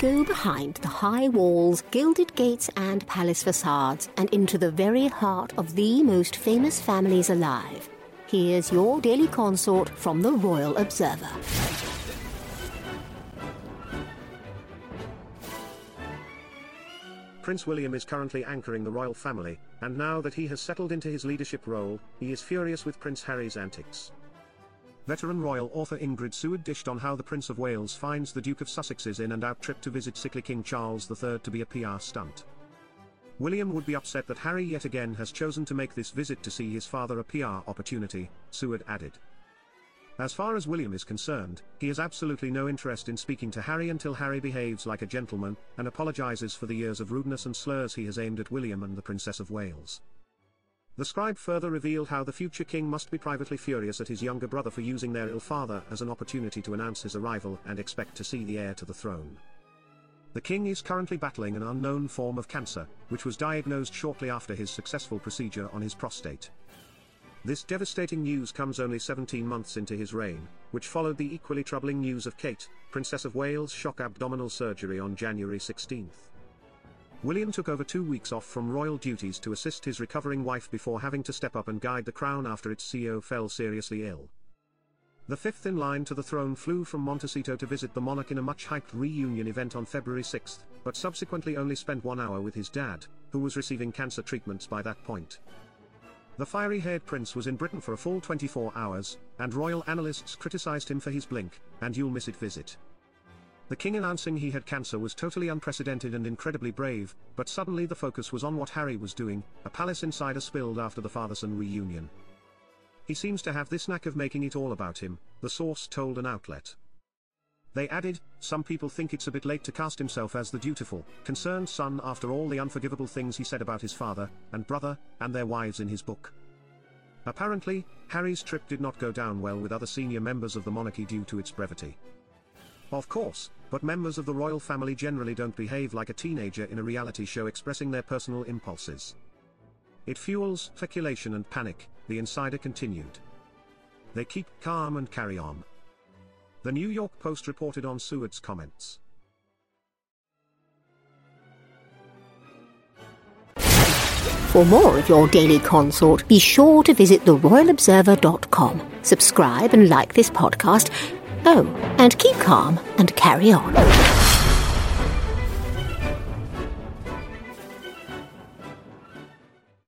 go behind the high walls, gilded gates, and palace facades and into the very heart of the most famous families alive. Here's your daily consort from the Royal Observer. Prince William is currently anchoring the royal family, and now that he has settled into his leadership role, he is furious with Prince Harry's antics. Veteran royal author Ingrid Seward dished on how the Prince of Wales finds the Duke of Sussex's in and out trip to visit sickly King Charles III to be a PR stunt. William would be upset that Harry yet again has chosen to make this visit to see his father a PR opportunity, Seward added. As far as William is concerned, he has absolutely no interest in speaking to Harry until Harry behaves like a gentleman, and apologizes for the years of rudeness and slurs he has aimed at William and the Princess of Wales. The scribe further revealed how the future king must be privately furious at his younger brother for using their ill father as an opportunity to announce his arrival and expect to see the heir to the throne. The king is currently battling an unknown form of cancer, which was diagnosed shortly after his successful procedure on his prostate. This devastating news comes only 17 months into his reign, which followed the equally troubling news of Kate, Princess of Wales' shock abdominal surgery on January 16. William took over two weeks off from royal duties to assist his recovering wife before having to step up and guide the crown after its CEO fell seriously ill. The fifth in line to the throne flew from Montecito to visit the monarch in a much-hyped reunion event on February 6, but subsequently only spent one hour with his dad, who was receiving cancer treatments by that point. The fiery-haired prince was in Britain for a full 24 hours, and royal analysts criticized him for his blink, and you'll miss it visit. The king announcing he had cancer was totally unprecedented and incredibly brave, but suddenly the focus was on what Harry was doing, a palace insider spilled after the father-son reunion. He seems to have this knack of making it all about him, the source told an outlet. They added, some people think it's a bit late to cast himself as the dutiful, concerned son after all the unforgivable things he said about his father, and brother, and their wives in his book. Apparently, Harry's trip did not go down well with other senior members of the monarchy due to its brevity. Of course, but members of the royal family generally don't behave like a teenager in a reality show expressing their personal impulses. It fuels speculation and panic, the insider continued. They keep calm and carry on. The New York Post reported on Seward's comments. For more of your daily consort, be sure to visit theroyalobserver.com. Subscribe and like this podcast. Oh, and keep calm and carry on.